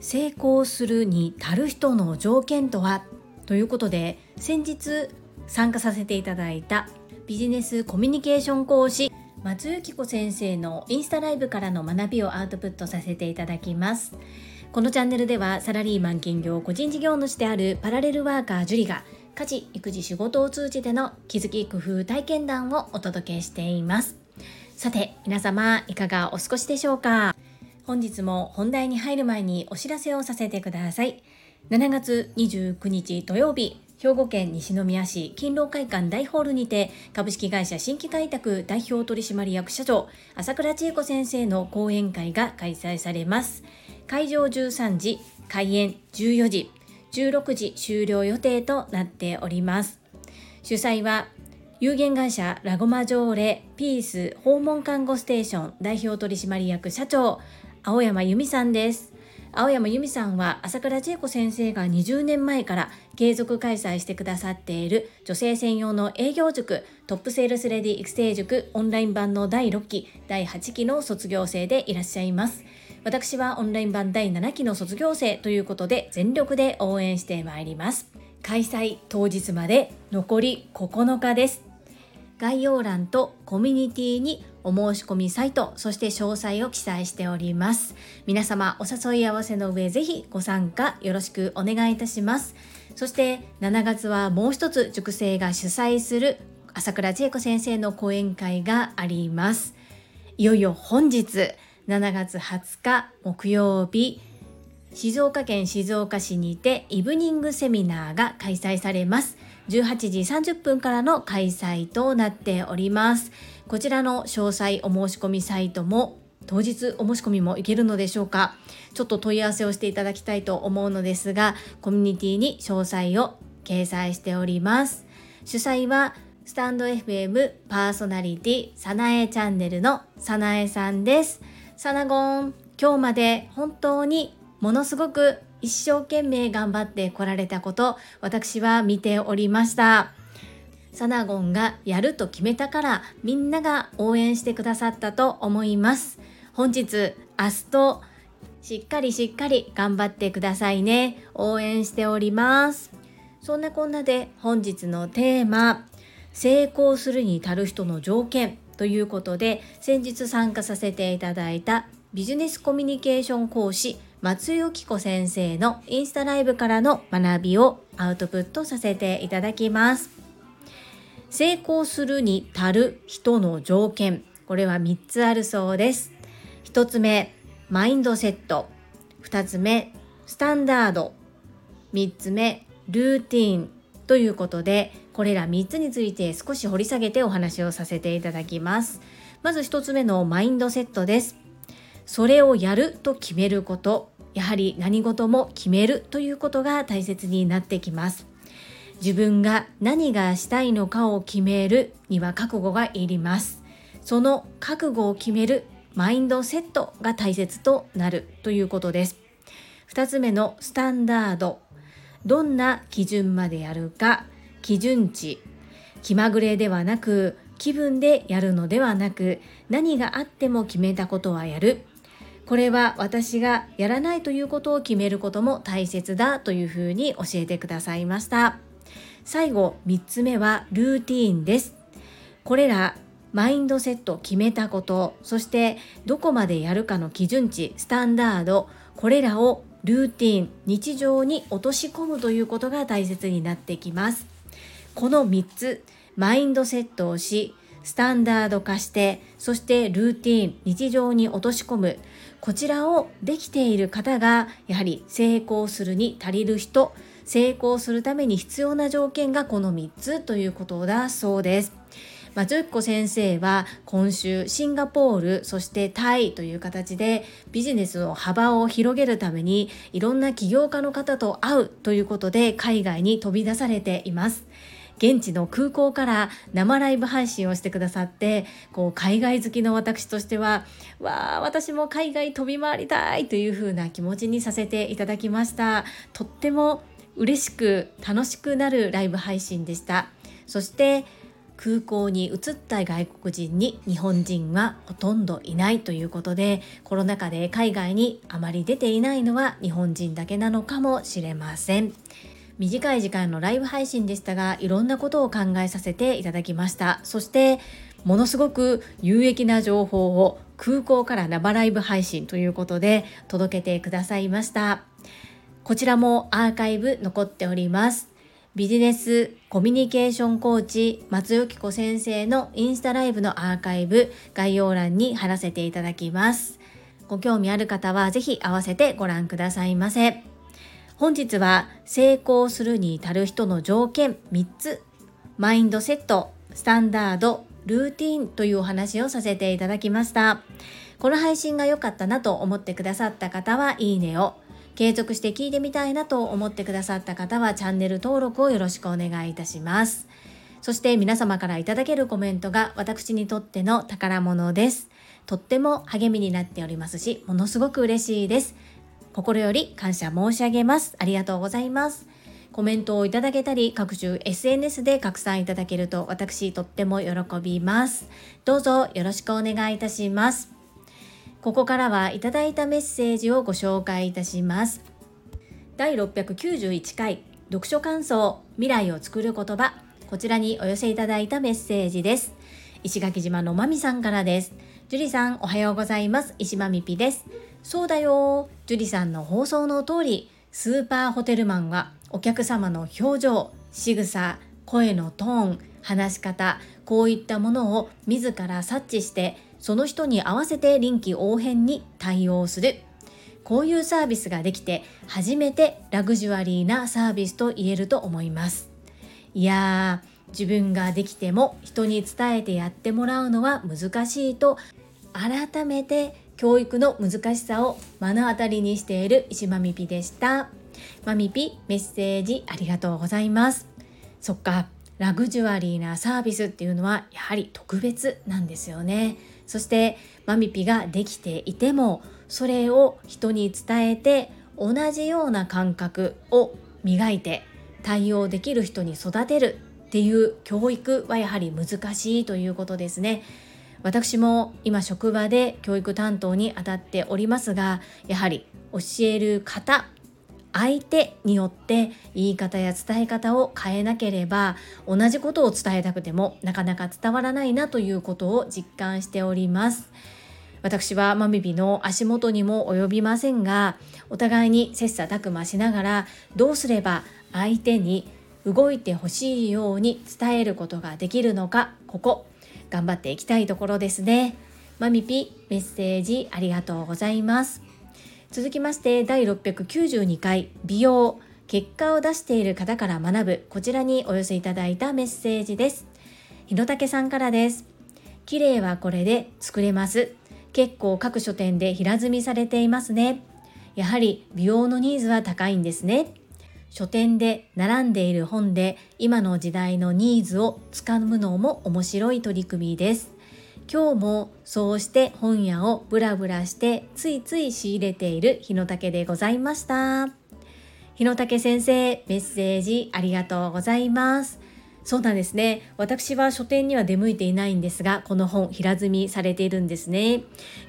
成功するに足る人の条件とは？ということで先日参加させていただいたビジネスコミュニケーション講師松由紀子先生のインスタライブからの学びをアウトプットさせていただきます。このチャンネルではサラリーマン兼業個人事業主であるパラレルワーカージュリが家事育児仕事を通じての気づき工夫体験談をお届けしています。さて皆様いかがお過ごしでしょうか？本日も本題に入る前にお知らせをさせてください。7月29日土曜日兵庫県西宮市勤労会館大ホールにて株式会社新規開拓代表取締役社長朝倉千恵子先生の講演会が開催されます。会場13時開演14時16時終了予定となっております。主催は有限会社ラゴマジョーレピース訪問看護ステーション代表取締役社長青山由美さんです。青山由美さんは朝倉千恵子先生が20年前から継続開催してくださっている女性専用の営業塾トップセールスレディ育成塾オンライン版の第6期第8期の卒業生でいらっしゃいます。私はオンライン版第7期の卒業生ということで全力で応援してまいります。開催当日まで残り9日です。概要欄とコミュニティにお申し込みサイト、そして詳細を記載しております。皆様お誘い合わせの上、ぜひご参加よろしくお願いいたします。そして7月はもう一つ塾生が主催する朝倉千恵子先生の講演会があります。いよいよ本日7月20日木曜日静岡県静岡市にてイブニングセミナーが開催されます。18時30分からの開催となっております。こちらの詳細お申し込みサイトも当日お申し込みもいけるのでしょうか。ちょっと問い合わせをしていただきたいと思うのですがコミュニティに詳細を掲載しております。主催はスタンド FM パーソナリティさなえチャンネルのさなえさんです。さなごん今日まで本当にものすごく一生懸命頑張ってこられたこと私は見ておりました。サナゴンがやると決めたからみんなが応援してくださったと思います。本日明日としっかりしっかり頑張ってくださいね。応援しております。そんなこんなで本日のテーマ成功するに足る人の条件ということで先日参加させていただいたビジネスコミュニケーション講師松井紀子先生のインスタライブからの学びをアウトプットさせていただきます。成功するに足る人の条件。これは3つあるそうです。1つ目マインドセット。2つ目スタンダード。3つ目ルーティン。ということでこれら3つについて少し掘り下げてお話をさせていただきます。まず1つ目のマインドセットです。それをやると決めること。やはり何事も決めるということが大切になってきます。自分が何がしたいのかを決めるには覚悟がいります。その覚悟を決めるマインドセットが大切となるということです。2つ目のスタンダード。どんな基準までやるか。基準値。気まぐれではなく気分でやるのではなく何があっても決めたことはやる。これは私がやらないということを決めることも大切だというふうに教えてくださいました。最後3つ目はルーティーンです。これらマインドセット決めたことそしてどこまでやるかの基準値スタンダードこれらをルーティン日常に落とし込むということが大切になってきます。この3つマインドセットをしスタンダード化してそしてルーティン日常に落とし込む。こちらをできている方がやはり成功するに足りる人成功するために必要な条件がこの3つということだそうです。松っ子先生は今週シンガポールそしてタイという形でビジネスの幅を広げるためにいろんな起業家の方と会うということで海外に飛び出されています。現地の空港から生ライブ配信をしてくださってこう海外好きの私としてはわあ私も海外飛び回りたいというふうな気持ちにさせていただきました。とっても嬉しく楽しくなるライブ配信でした。そして空港に移った外国人に日本人はほとんどいないということでコロナ禍で海外にあまり出ていないのは日本人だけなのかもしれません。短い時間のライブ配信でしたがいろんなことを考えさせていただきましたそしてものすごく有益な情報を空港から生ライブ配信ということで届けてくださいましたこちらもアーカイブ残っておりますビジネスコミュニケーションコーチ松代子先生のインスタライブのアーカイブ概要欄に貼らせていただきます。ご興味ある方はぜひ合わせてご覧くださいませ。本日は成功するに至る人の条件3つマインドセット、スタンダード、ルーティンというお話をさせていただきました。この配信が良かったなと思ってくださった方はいいねを。継続して聞いてみたいなと思ってくださった方はチャンネル登録をよろしくお願いいたします。そして皆様からいただけるコメントが私にとっての宝物です。とっても励みになっておりますし、ものすごく嬉しいです。心より感謝申し上げます。ありがとうございます。コメントをいただけたり、各種 SNS で拡散いただけると私とっても喜びます。どうぞよろしくお願いいたします。ここからはいただいたメッセージをご紹介いたします第691回読書感想未来を作る言葉こちらにお寄せいただいたメッセージです石垣島のまみさんからです樹里さんおはようございます石まみぴですそうだよ樹里さんの放送の通りスーパーホテルマンはお客様の表情仕草声のトーン話し方こういったものを自ら察知してその人に合わせて臨機応変に対応する。こういうサービスができて初めてラグジュアリーなサービスと言えると思います。いやー自分ができても人に伝えてやってもらうのは難しいと改めて教育の難しさを目の当たりにしている石まみぴでした。まみぴメッセージありがとうございます。そっかラグジュアリーなサービスっていうのはやはり特別なんですよね。そしてマミピができていてもそれを人に伝えて同じような感覚を磨いて対応できる人に育てるっていう教育はやはり難しいということですね。私も今職場で教育担当に当たっておりますがやはり教える方相手によって言い方や伝え方を変えなければ同じことを伝えたくてもなかなか伝わらないなということを実感しております。私はマミビの足元にも及びませんがお互いに切磋琢磨しながらどうすれば相手に動いてほしいように伝えることができるのかここ頑張っていきたいところですね。マミピメッセージありがとうございます。続きまして第692回美容結果を出している方から学ぶこちらにお寄せいただいたメッセージです。日野武さんからです。綺麗はこれで作れます。結構各書店で平積みされていますね。やはり美容のニーズは高いんですね。書店で並んでいる本で今の時代のニーズをつかむのも面白い取り組みです。今日もそうして本屋をブラブラしてついつい仕入れている日野武でございました。日野武先生メッセージありがとうございます。そうなんですね。私は書店には出向いていないんですがこの本平積みされているんですね。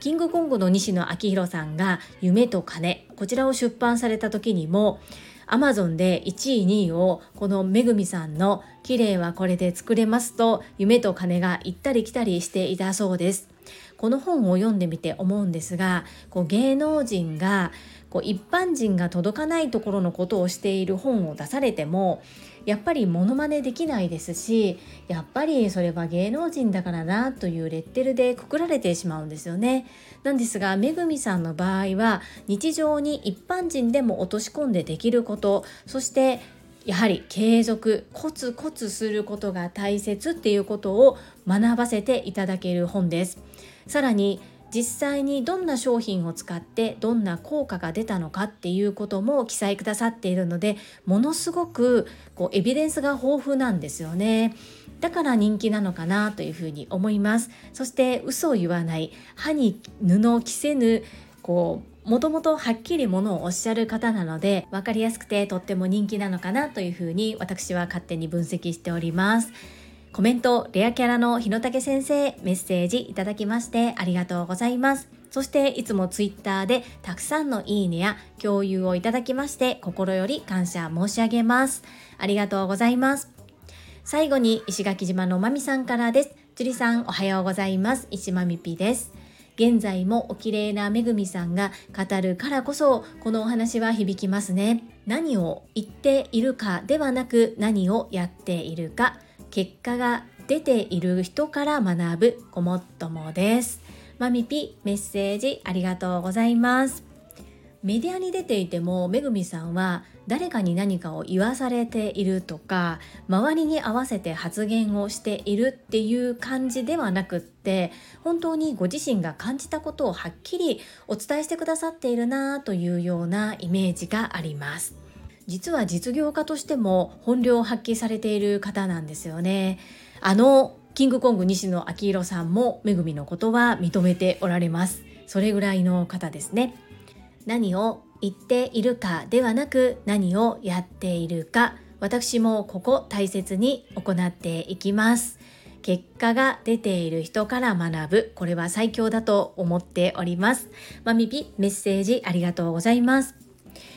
キングコングの西野昭弘さんが夢と金こちらを出版された時にもアマゾンで1位2位をこのめぐみさんの綺麗はこれで作れますと夢と金が行ったり来たりしていたそうです。この本を読んでみて思うんですがこう芸能人がこう一般人が届かないところのことをしている本を出されてもやっぱりモノマネできないですしやっぱりそれは芸能人だからなというレッテルでくくられてしまうんですよね。なんですがめぐみさんの場合は日常に一般人でも落とし込んでできることそしてやはり継続コツコツすることが大切っていうことを学ばせていただける本ですさらに実際にどんな商品を使ってどんな効果が出たのかっていうことも記載くださっているのでものすごくこうエビデンスが豊富なんですよね。だから人気なのかなというふうに思います。そして嘘を言わない。歯に布を着せぬこうもともとはっきりものをおっしゃる方なので分かりやすくてとっても人気なのかなというふうに私は勝手に分析しております。コメントレアキャラの日野武先生メッセージいただきましてありがとうございます。そしていつもツイッターでたくさんのいいねや共有をいただきまして心より感謝申し上げます。ありがとうございます。最後に石垣島のまみさんからです。樹里さんおはようございます。石まみぴです。現在もお綺麗なめぐみさんが語るからこそこのお話は響きますね。何を言っているかではなく何をやっているか。結果が出ている人から学ぶごもっともです。マミピメッセージありがとうございます。メディアに出ていてもめぐみさんは誰かに何かを言わされているとか周りに合わせて発言をしているっていう感じではなくって本当にご自身が感じたことをはっきりお伝えしてくださっているなというようなイメージがあります。実は実業家としても本領を発揮されている方なんですよね。あのキングコング西野昭弘さんもめぐみのことは認めておられます。それぐらいの方ですね。何を言っているかではなく何をやっているか私もここ大切に行っていきます。結果が出ている人から学ぶ。これは最強だと思っております。まみぴメッセージありがとうございます。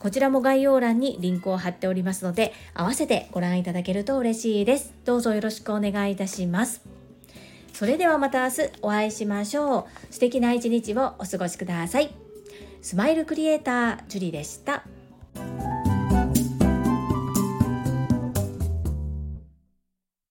こちらも概要欄にリンクを貼っておりますので、合わせてご覧いただけると嬉しいです。どうぞよろしくお願いいたします。それではまた明日お会いしましょう。素敵な一日をお過ごしください。スマイルクリエイター、ジュリでした。